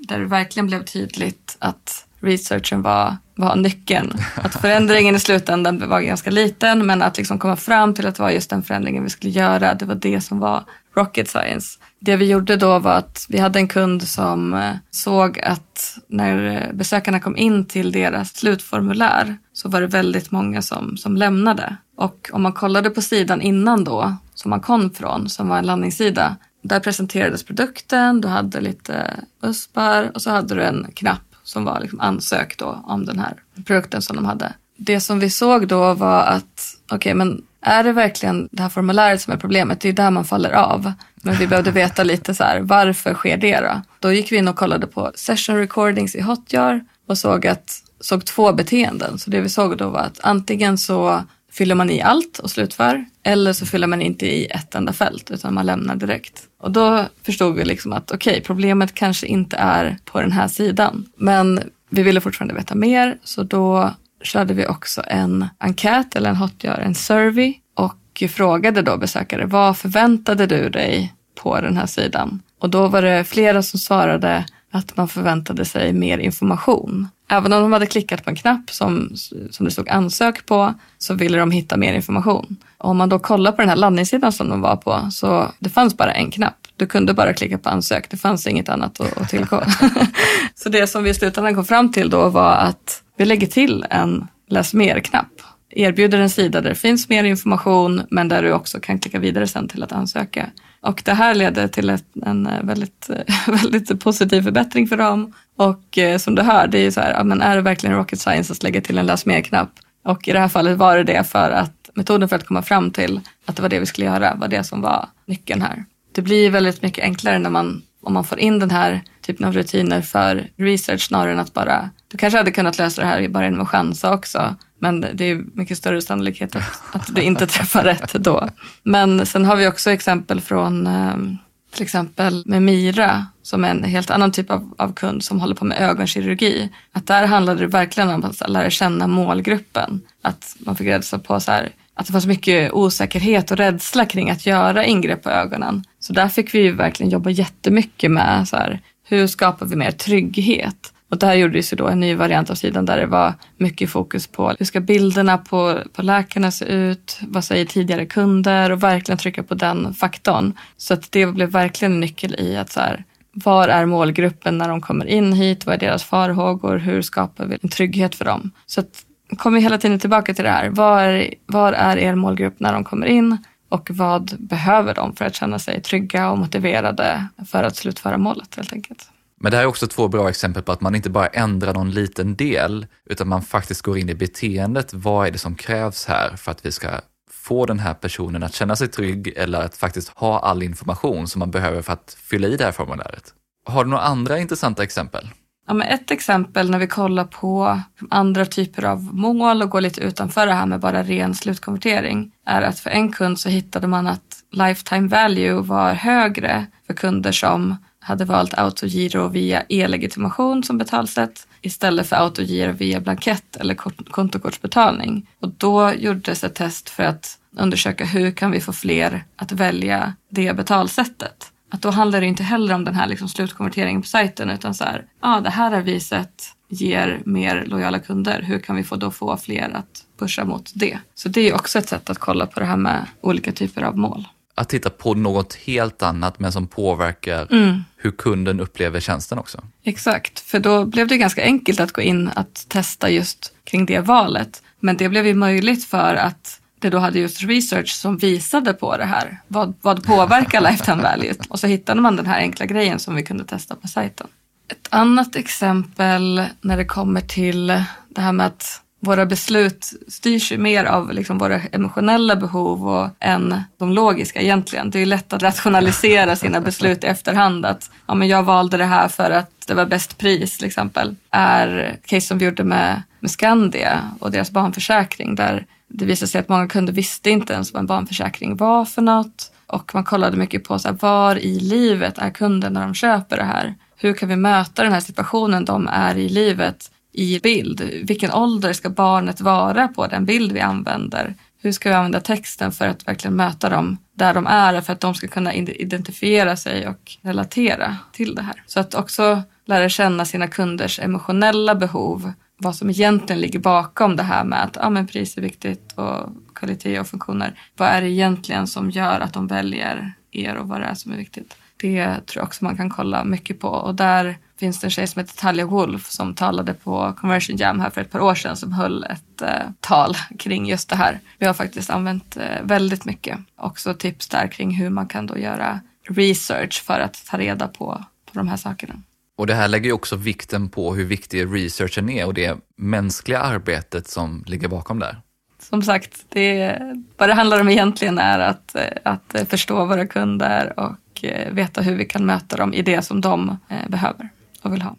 A: där det verkligen blev tydligt att researchen var, var nyckeln. Att förändringen i slutändan var ganska liten men att liksom komma fram till att det var just den förändringen vi skulle göra, det var det som var rocket science. Det vi gjorde då var att vi hade en kund som eh, såg att när eh, besökarna kom in till deras slutformulär så var det väldigt många som, som lämnade. Och om man kollade på sidan innan då, som man kom från, som var en landningssida, där presenterades produkten, du hade lite USPar och så hade du en knapp som var liksom ansökt då om den här produkten som de hade. Det som vi såg då var att, okej okay, men är det verkligen det här formuläret som är problemet? Det är där man faller av. Men vi behövde veta lite så här, varför sker det då? Då gick vi in och kollade på session recordings i Hotjar och såg, att, såg två beteenden. Så det vi såg då var att antingen så fyller man i allt och slutför eller så fyller man inte i ett enda fält utan man lämnar direkt. Och då förstod vi liksom att okej, okay, problemet kanske inte är på den här sidan. Men vi ville fortfarande veta mer så då körde vi också en enkät eller en hotjar, en survey och frågade då besökare vad förväntade du dig på den här sidan? Och då var det flera som svarade att man förväntade sig mer information även om de hade klickat på en knapp som, som det stod ansök på så ville de hitta mer information. Och om man då kollar på den här landningssidan som de var på så det fanns bara en knapp. Du kunde bara klicka på ansök, det fanns inget annat att, att tillgå. så det som vi i slutändan kom fram till då var att vi lägger till en läs mer-knapp. Erbjuder en sida där det finns mer information men där du också kan klicka vidare sen till att ansöka. Och det här leder till ett, en eh, väldigt, eh, väldigt positiv förbättring för dem. Och eh, som du hör, det är ju så här, ja, men är det verkligen rocket science att lägga till en läs mer-knapp? Och i det här fallet var det det för att metoden för att komma fram till att det var det vi skulle göra var det som var nyckeln här. Det blir väldigt mycket enklare när man, om man får in den här typen av rutiner för research snarare än att bara, du kanske hade kunnat lösa det här bara genom att chansa också. Men det är mycket större sannolikhet att, att du inte träffar rätt då. Men sen har vi också exempel från ehm, till exempel med Mira som är en helt annan typ av, av kund som håller på med ögonkirurgi. Att där handlade det verkligen om att lära känna målgruppen. Att man fick reda på så här, att det fanns mycket osäkerhet och rädsla kring att göra ingrepp på ögonen. Så där fick vi ju verkligen jobba jättemycket med så här, hur skapar vi mer trygghet? Och där gjordes ju då en ny variant av sidan där det var mycket fokus på hur ska bilderna på, på läkarna se ut? Vad säger tidigare kunder? Och verkligen trycka på den faktorn. Så att det blev verkligen en nyckel i att så här, var är målgruppen när de kommer in hit? Vad är deras farhågor? Hur skapar vi en trygghet för dem? Så att kommer hela tiden tillbaka till det här. Var, var är er målgrupp när de kommer in? Och vad behöver de för att känna sig trygga och motiverade för att slutföra målet helt enkelt?
B: Men det här är också två bra exempel på att man inte bara ändrar någon liten del, utan man faktiskt går in i beteendet. Vad är det som krävs här för att vi ska få den här personen att känna sig trygg eller att faktiskt ha all information som man behöver för att fylla i det här formuläret? Har du några andra intressanta exempel?
A: Ja, men ett exempel när vi kollar på andra typer av mål och går lite utanför det här med bara ren slutkonvertering är att för en kund så hittade man att lifetime value var högre för kunder som hade valt autogiro via e-legitimation som betalsätt istället för autogiro via blankett eller kontokortsbetalning. Och då gjordes ett test för att undersöka hur kan vi få fler att välja det betalsättet. Att då handlar det inte heller om den här liksom slutkonverteringen på sajten utan så här, ja ah, det här har vi sett ger mer lojala kunder. Hur kan vi få då få fler att pusha mot det? Så det är också ett sätt att kolla på det här med olika typer av mål
B: att titta på något helt annat men som påverkar mm. hur kunden upplever tjänsten också.
A: Exakt, för då blev det ganska enkelt att gå in att testa just kring det valet. Men det blev ju möjligt för att det då hade gjorts research som visade på det här. Vad, vad påverkar lifetime value? Och så hittade man den här enkla grejen som vi kunde testa på sajten. Ett annat exempel när det kommer till det här med att våra beslut styrs ju mer av liksom våra emotionella behov och, än de logiska egentligen. Det är lätt att rationalisera sina beslut i efterhand. Att ja, men jag valde det här för att det var bäst pris till exempel. Är case som vi gjorde med, med Skandia och deras barnförsäkring där det visade sig att många kunder visste inte ens vad en barnförsäkring var för något. Och man kollade mycket på så här, var i livet är kunden när de köper det här? Hur kan vi möta den här situationen de är i livet i bild. Vilken ålder ska barnet vara på den bild vi använder? Hur ska vi använda texten för att verkligen möta dem där de är för att de ska kunna identifiera sig och relatera till det här. Så att också lära känna sina kunders emotionella behov, vad som egentligen ligger bakom det här med att ja, men pris är viktigt och kvalitet och funktioner. Vad är det egentligen som gör att de väljer er och vad det är som är viktigt? Det tror jag också man kan kolla mycket på och där finns det en tjej som heter Talia Wolf som talade på Conversion Jam här för ett par år sedan som höll ett eh, tal kring just det här. Vi har faktiskt använt eh, väldigt mycket. Också tips där kring hur man kan då göra research för att ta reda på, på de här sakerna.
B: Och det här lägger ju också vikten på hur viktig researchen är och det mänskliga arbetet som ligger bakom där.
A: Som sagt, det, vad det handlar om egentligen är att, att förstå våra kunder och eh, veta hur vi kan möta dem i det som de eh, behöver och vill ha.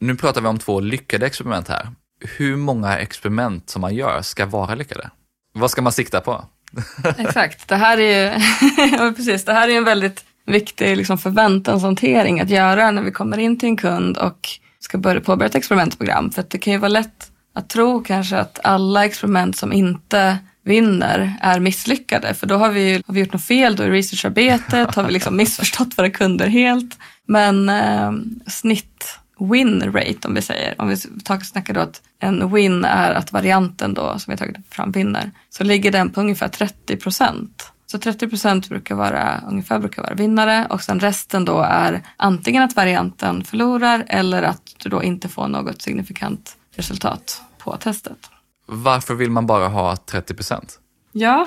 B: Nu pratar vi om två lyckade experiment här. Hur många experiment som man gör ska vara lyckade? Vad ska man sikta på?
A: Exakt, det här är ju precis, det här är en väldigt viktig liksom förväntanshantering att göra när vi kommer in till en kund och ska börja påbörja ett experimentprogram. För det kan ju vara lätt att tro kanske att alla experiment som inte vinner är misslyckade. För då har vi, har vi gjort något fel då i researcharbetet, har vi liksom missförstått våra kunder helt. Men eh, snitt win rate om vi säger. Om vi snackar då att en win är att varianten då som vi tagit fram vinner. Så ligger den på ungefär 30 procent. Så 30 procent brukar vara, ungefär brukar vara vinnare och sen resten då är antingen att varianten förlorar eller att du då inte får något signifikant resultat på testet.
B: Varför vill man bara ha 30 procent?
A: Ja,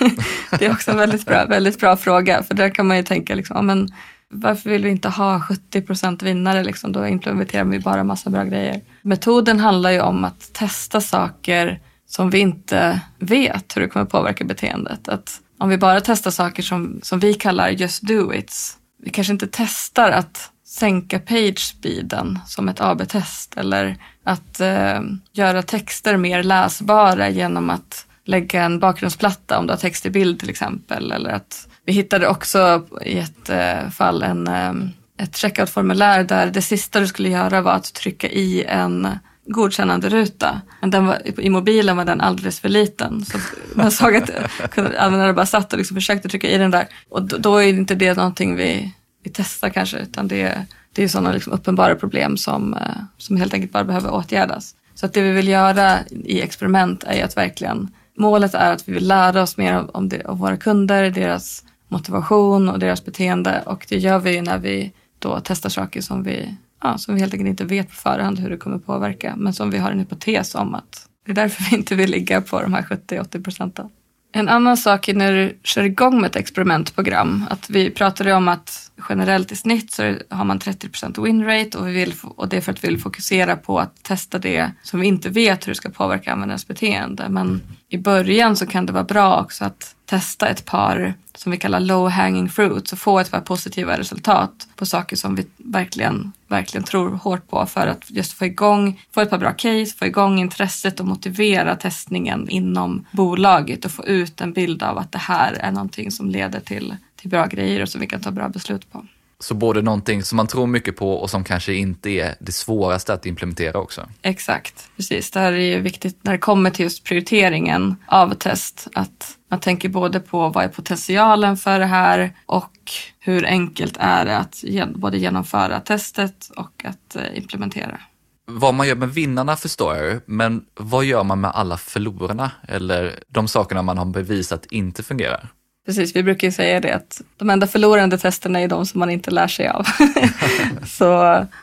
A: det är också en väldigt bra, väldigt bra fråga. För där kan man ju tänka, liksom, ja, men varför vill vi inte ha 70 procent vinnare? Liksom? Då implementerar vi bara massa bra grejer. Metoden handlar ju om att testa saker som vi inte vet hur det kommer påverka beteendet. Att om vi bara testar saker som, som vi kallar just do its. Vi kanske inte testar att sänka page speeden som ett AB-test eller att eh, göra texter mer läsbara genom att lägga en bakgrundsplatta om du har text i bild till exempel. Eller att vi hittade också i ett eh, fall en, eh, ett checkout-formulär där det sista du skulle göra var att trycka i en godkännande ruta. Men den var, i mobilen var den alldeles för liten. Så man såg att användaren bara satt och liksom försökte trycka i den där. Och då, då är inte det någonting vi, vi testar kanske, utan det, det är sådana liksom uppenbara problem som, eh, som helt enkelt bara behöver åtgärdas. Så att det vi vill göra i experiment är att verkligen, målet är att vi vill lära oss mer om, det, om våra kunder, deras motivation och deras beteende och det gör vi när vi då testar saker som vi ja, som vi helt enkelt inte vet på förhand hur det kommer påverka, men som vi har en hypotes om att det är därför vi inte vill ligga på de här 70-80 procenten. En annan sak är när du kör igång med ett experimentprogram, att vi pratade om att generellt i snitt så har man 30 win rate och, vi vill, och det är för att vi vill fokusera på att testa det som vi inte vet hur det ska påverka användarens beteende. Men i början så kan det vara bra också att testa ett par som vi kallar low hanging fruits och få ett par positiva resultat på saker som vi verkligen, verkligen tror hårt på för att just få igång, få ett par bra case, få igång intresset och motivera testningen inom bolaget och få ut en bild av att det här är någonting som leder till, till bra grejer och som vi kan ta bra beslut på.
B: Så både någonting som man tror mycket på och som kanske inte är det svåraste att implementera också.
A: Exakt, precis. Det här är ju viktigt när det kommer till just prioriteringen av test. Att man tänker både på vad är potentialen för det här och hur enkelt är det att både genomföra testet och att eh, implementera.
B: Vad man gör med vinnarna förstår jag men vad gör man med alla förlorarna eller de sakerna man har bevisat inte fungerar?
A: Precis, vi brukar ju säga det att de enda förlorande testerna är de som man inte lär sig av. så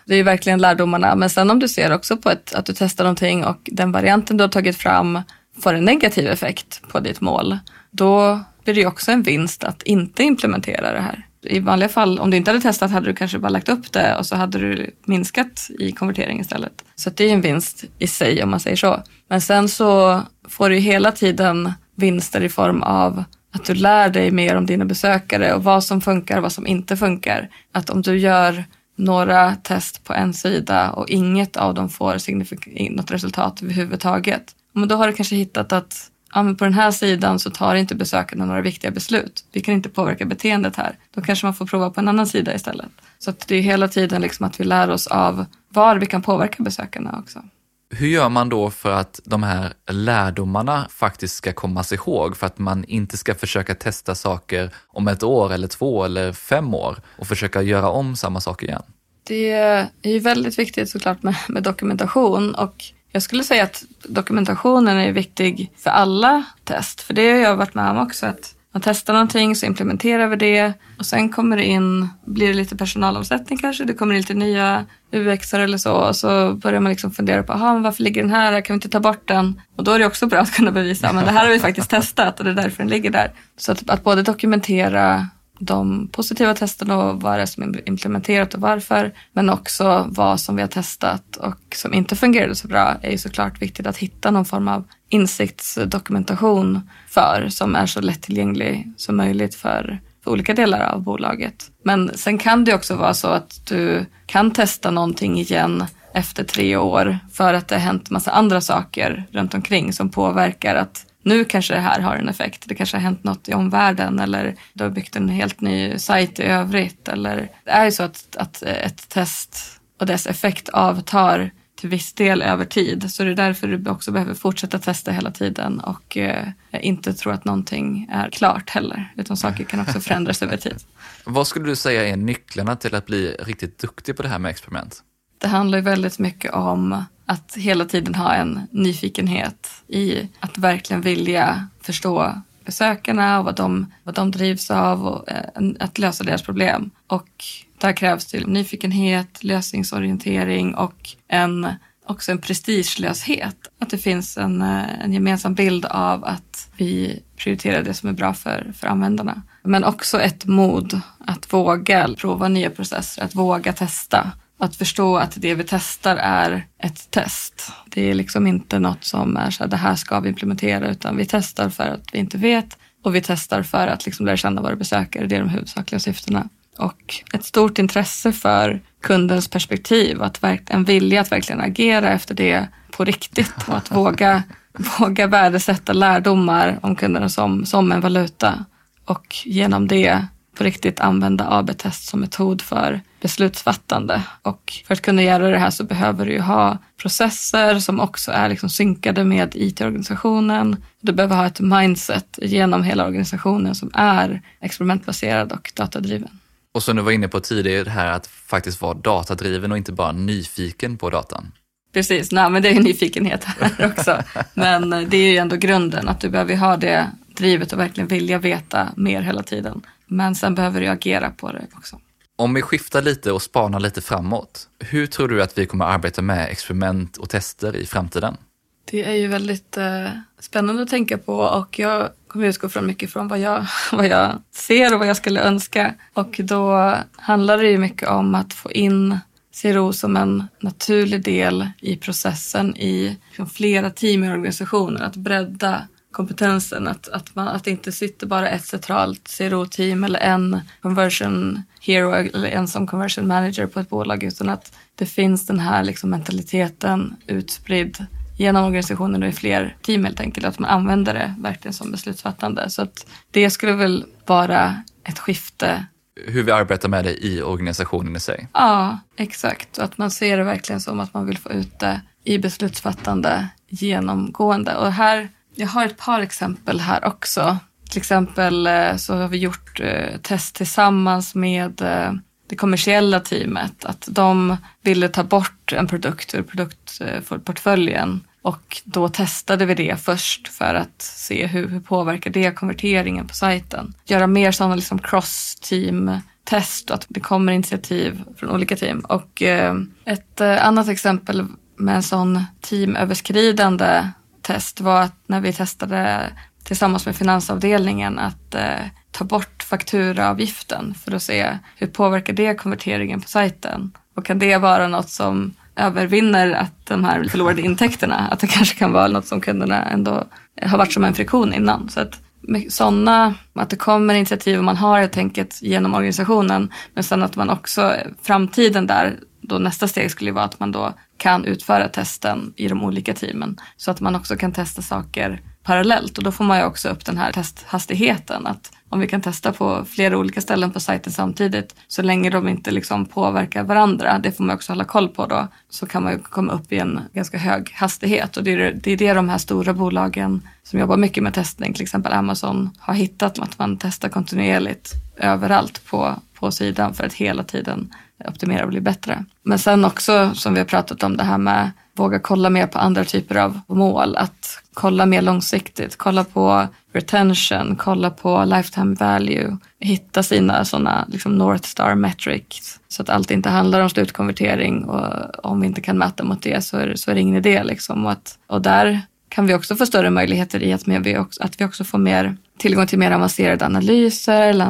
A: det är ju verkligen lärdomarna. Men sen om du ser också på ett, att du testar någonting och den varianten du har tagit fram får en negativ effekt på ditt mål, då blir det ju också en vinst att inte implementera det här. I vanliga fall, om du inte hade testat hade du kanske bara lagt upp det och så hade du minskat i konvertering istället. Så det är en vinst i sig om man säger så. Men sen så får du hela tiden vinster i form av att du lär dig mer om dina besökare och vad som funkar och vad som inte funkar. Att om du gör några test på en sida och inget av dem får något resultat överhuvudtaget. Men då har du kanske hittat att ja, men på den här sidan så tar inte besökarna några viktiga beslut. Vi kan inte påverka beteendet här. Då kanske man får prova på en annan sida istället. Så det är hela tiden liksom att vi lär oss av var vi kan påverka besökarna också.
B: Hur gör man då för att de här lärdomarna faktiskt ska kommas ihåg för att man inte ska försöka testa saker om ett år eller två eller fem år och försöka göra om samma sak igen?
A: Det är ju väldigt viktigt såklart med, med dokumentation och jag skulle säga att dokumentationen är viktig för alla test. För det har jag varit med om också. att man testar någonting så implementerar vi det och sen kommer det in, blir det lite personalomsättning kanske, det kommer in lite nya UX eller så och så börjar man liksom fundera på, aha, varför ligger den här, kan vi inte ta bort den? Och då är det också bra att kunna bevisa, men det här har vi faktiskt testat och det är därför den ligger där. Så att, att både dokumentera de positiva testerna och vad det är som är implementerat och varför. Men också vad som vi har testat och som inte fungerade så bra är ju såklart viktigt att hitta någon form av insiktsdokumentation för som är så lättillgänglig som möjligt för, för olika delar av bolaget. Men sen kan det också vara så att du kan testa någonting igen efter tre år för att det har hänt massa andra saker runt omkring som påverkar att nu kanske det här har en effekt. Det kanske har hänt något i omvärlden eller du har byggt en helt ny sajt i övrigt. Eller det är ju så att, att ett test och dess effekt avtar till viss del över tid. Så det är därför du också behöver fortsätta testa hela tiden och eh, inte tro att någonting är klart heller. Utan saker kan också förändras över tid.
B: Vad skulle du säga är nycklarna till att bli riktigt duktig på det här med experiment?
A: Det handlar ju väldigt mycket om att hela tiden ha en nyfikenhet i att verkligen vilja förstå besökarna och vad de, vad de drivs av och eh, att lösa deras problem. Och där krävs det nyfikenhet, lösningsorientering och en, också en prestigelöshet. Att det finns en, eh, en gemensam bild av att vi prioriterar det som är bra för, för användarna. Men också ett mod att våga prova nya processer, att våga testa. Att förstå att det vi testar är ett test. Det är liksom inte något som är så här, det här ska vi implementera, utan vi testar för att vi inte vet och vi testar för att liksom lära känna våra besökare. Det är de huvudsakliga syftena. Och ett stort intresse för kundens perspektiv, att en vilja att verkligen agera efter det på riktigt och att våga, våga värdesätta lärdomar om kunderna som, som en valuta och genom det på riktigt använda AB-test som metod för beslutsfattande. Och för att kunna göra det här så behöver du ju ha processer som också är liksom synkade med IT-organisationen. Du behöver ha ett mindset genom hela organisationen som är experimentbaserad och datadriven.
B: Och som du var inne på tidigare, det här att faktiskt vara datadriven och inte bara nyfiken på datan.
A: Precis, nej men det är ju nyfikenhet här också. Men det är ju ändå grunden, att du behöver ha det drivet och verkligen vilja veta mer hela tiden. Men sen behöver du agera på det också.
B: Om vi skiftar lite och spanar lite framåt, hur tror du att vi kommer arbeta med experiment och tester i framtiden?
A: Det är ju väldigt eh, spännande att tänka på och jag kommer utgå från mycket från vad jag, vad jag ser och vad jag skulle önska. Och då handlar det ju mycket om att få in CRO som en naturlig del i processen i liksom, flera team i organisationen. Att bredda kompetensen. Att, att, man, att det inte sitter bara ett centralt CRO-team eller en conversion hero eller en som conversion manager på ett bolag utan att det finns den här liksom mentaliteten utspridd genom organisationen och i fler team helt enkelt. Att man använder det verkligen som beslutsfattande. Så att det skulle väl vara ett skifte.
B: Hur vi arbetar med det i organisationen i sig?
A: Ja, exakt. Och att man ser det verkligen som att man vill få ut det i beslutsfattande genomgående. Och här jag har ett par exempel här också. Till exempel eh, så har vi gjort eh, test tillsammans med eh, det kommersiella teamet. Att de ville ta bort en produkt ur produktportföljen och då testade vi det först för att se hur, hur påverkar det konverteringen på sajten. Göra mer sådana liksom cross-team test och att det kommer initiativ från olika team. Och ett annat exempel med en sån teamöverskridande test var att när vi testade tillsammans med finansavdelningen att eh, ta bort fakturaavgiften för att se hur påverkar det konverteringen på sajten. Och kan det vara något som övervinner att de här förlorade intäkterna? Att det kanske kan vara något som kunderna ändå har varit som en friktion innan. Så att sådana, att det kommer initiativ och man har helt enkelt genom organisationen. Men sen att man också, framtiden där, då nästa steg skulle vara att man då kan utföra testen i de olika teamen. Så att man också kan testa saker parallellt och då får man ju också upp den här testhastigheten. Att om vi kan testa på flera olika ställen på sajten samtidigt så länge de inte liksom påverkar varandra, det får man också hålla koll på då, så kan man ju komma upp i en ganska hög hastighet. Och det är det, är det de här stora bolagen som jobbar mycket med testning, till exempel Amazon, har hittat att man testar kontinuerligt överallt på, på sidan för att hela tiden optimera och bli bättre. Men sen också som vi har pratat om det här med våga kolla mer på andra typer av mål. Att kolla mer långsiktigt, kolla på retention, kolla på lifetime value, hitta sina sådana liksom North Star metrics. Så att allt inte handlar om slutkonvertering och om vi inte kan mäta mot det så är, så är det ingen idé. Liksom. Och, att, och där kan vi också få större möjligheter i att, vi också, att vi också får mer tillgång till mer avancerade analyser,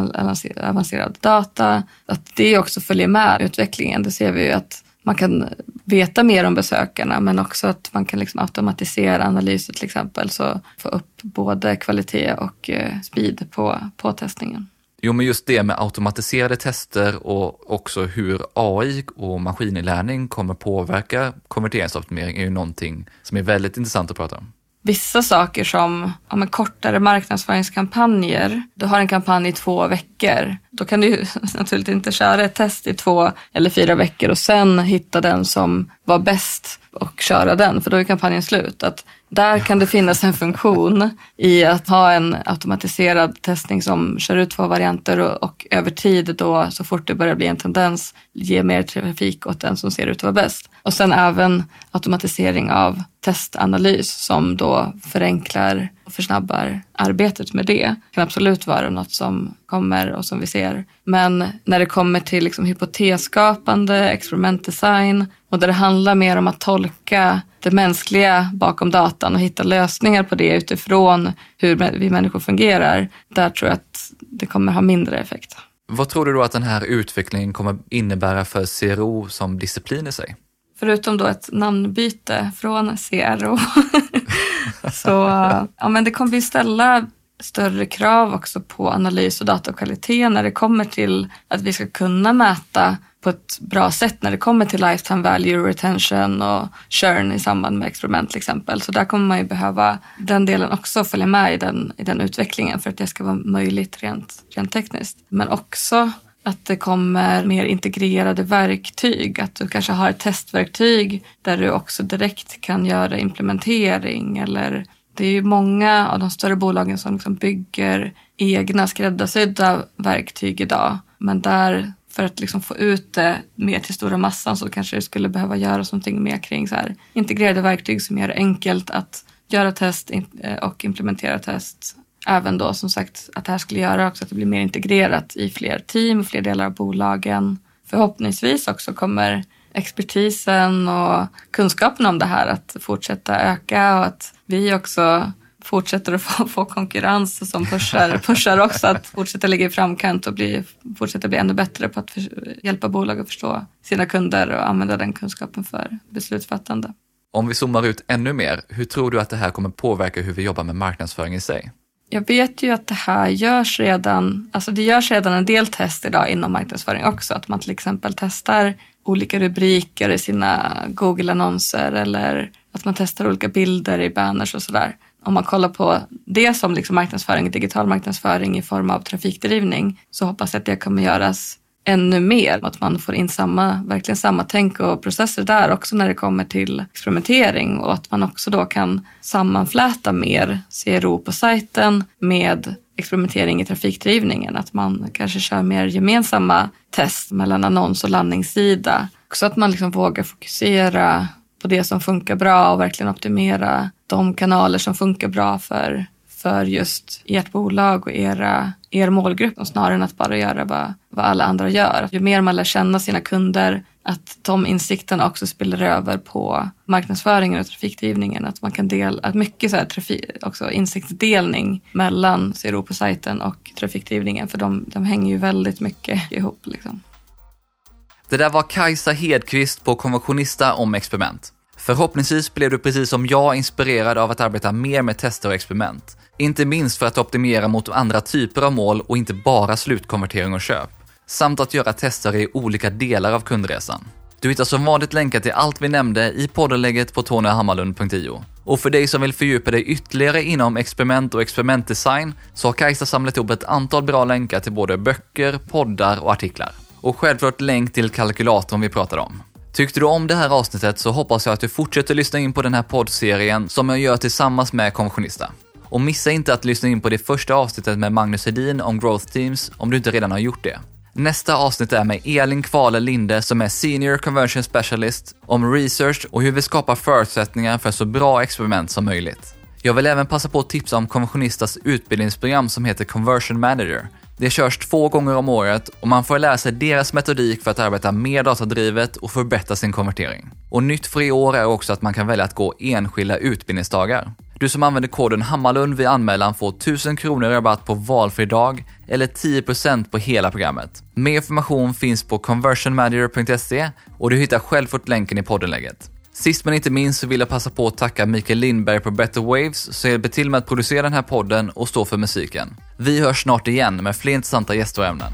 A: avancerad data. Att det också följer med utvecklingen. Det ser vi ju att man kan veta mer om besökarna men också att man kan liksom automatisera analyser till exempel så få upp både kvalitet och eh, speed på, på testningen.
B: Jo, men just det med automatiserade tester och också hur AI och maskininlärning kommer påverka konverteringsoptimering är ju någonting som är väldigt intressant att prata om
A: vissa saker som ja, kortare marknadsföringskampanjer. Du har en kampanj i två veckor. Då kan du ju naturligtvis inte köra ett test i två eller fyra veckor och sen hitta den som var bäst och köra den, för då är kampanjen slut. Att Där kan det finnas en funktion i att ha en automatiserad testning som kör ut två varianter och, och över tid då så fort det börjar bli en tendens ge mer trafik åt den som ser ut att vara bäst. Och sen även automatisering av testanalys som då förenklar och försnabbar arbetet med det. Det kan absolut vara något som kommer och som vi ser. Men när det kommer till liksom hypotesskapande, experimentdesign och där det handlar mer om att tolka det mänskliga bakom datan och hitta lösningar på det utifrån hur vi människor fungerar. Där tror jag att det kommer ha mindre effekt.
B: Vad tror du då att den här utvecklingen kommer innebära för CRO som disciplin i sig?
A: Förutom då ett namnbyte från CRO. så ja, men det kommer att ställa större krav också på analys och datakvalitet när det kommer till att vi ska kunna mäta på ett bra sätt när det kommer till lifetime value, retention och churn i samband med experiment till exempel. Så där kommer man ju behöva den delen också följa med i den, i den utvecklingen för att det ska vara möjligt rent, rent tekniskt. Men också att det kommer mer integrerade verktyg. Att du kanske har ett testverktyg där du också direkt kan göra implementering. Eller det är ju många av de större bolagen som liksom bygger egna skräddarsydda verktyg idag. Men där för att liksom få ut det mer till stora massan så kanske det skulle behöva göras någonting mer kring så här, integrerade verktyg som gör det enkelt att göra test eh, och implementera test även då som sagt att det här skulle göra också att det blir mer integrerat i fler team, fler delar av bolagen. Förhoppningsvis också kommer expertisen och kunskapen om det här att fortsätta öka och att vi också fortsätter att få, få konkurrens som pushar, pushar också att fortsätta ligga i framkant och bli, fortsätta bli ännu bättre på att för, hjälpa bolag att förstå sina kunder och använda den kunskapen för beslutsfattande.
B: Om vi zoomar ut ännu mer, hur tror du att det här kommer påverka hur vi jobbar med marknadsföring i sig?
A: Jag vet ju att det här görs redan, alltså det görs redan en del test idag inom marknadsföring också. Att man till exempel testar olika rubriker i sina Google-annonser eller att man testar olika bilder i banners och sådär. Om man kollar på det som liksom marknadsföring, digital marknadsföring i form av trafikdrivning så hoppas jag att det kommer göras ännu mer. Att man får in samma, verkligen samma tänk och processer där också när det kommer till experimentering och att man också då kan sammanfläta mer CRO på sajten med experimentering i trafikdrivningen. Att man kanske kör mer gemensamma test mellan annons och landningssida. Så att man liksom vågar fokusera på det som funkar bra och verkligen optimera de kanaler som funkar bra för för just ert bolag och era, er målgrupp och snarare än att bara göra vad, vad alla andra gör. Ju mer man lär känna sina kunder, att de insikterna också spiller över på marknadsföringen och trafikdrivningen. Att man kan dela, att mycket så här trafik, också insiktsdelning mellan CRO på sajten och trafikdrivningen för de, de hänger ju väldigt mycket ihop. Liksom.
B: Det där var Kajsa Hedqvist på Konventionista om experiment. Förhoppningsvis blev du precis som jag inspirerad av att arbeta mer med tester och experiment. Inte minst för att optimera mot andra typer av mål och inte bara slutkonvertering och köp. Samt att göra tester i olika delar av kundresan. Du hittar som vanligt länkar till allt vi nämnde i poddenlägget på tonyhammarlund.io. Och för dig som vill fördjupa dig ytterligare inom experiment och experimentdesign så har Kajsa samlat ihop ett antal bra länkar till både böcker, poddar och artiklar. Och självklart länk till kalkylatorn vi pratade om. Tyckte du om det här avsnittet så hoppas jag att du fortsätter lyssna in på den här poddserien som jag gör tillsammans med Konventionista. Och missa inte att lyssna in på det första avsnittet med Magnus Hedin om Growth Teams om du inte redan har gjort det. Nästa avsnitt är med Elin Kvale Linde som är Senior Conversion Specialist om research och hur vi skapar förutsättningar för så bra experiment som möjligt. Jag vill även passa på att tipsa om Konventionistas utbildningsprogram som heter Conversion Manager. Det körs två gånger om året och man får lära sig deras metodik för att arbeta mer datadrivet och förbättra sin konvertering. Och nytt för i år är också att man kan välja att gå enskilda utbildningsdagar. Du som använder koden Hammarlund vid anmälan får 1000 kronor rabatt på valfri dag eller 10% på hela programmet. Mer information finns på conversionmanager.se och du hittar självklart länken i poddenlägget. Sist men inte minst så vill jag passa på att tacka Mikael Lindberg på Better Waves som hjälper till med att producera den här podden och stå för musiken. Vi hörs snart igen med fler intressanta gäster och ämnen.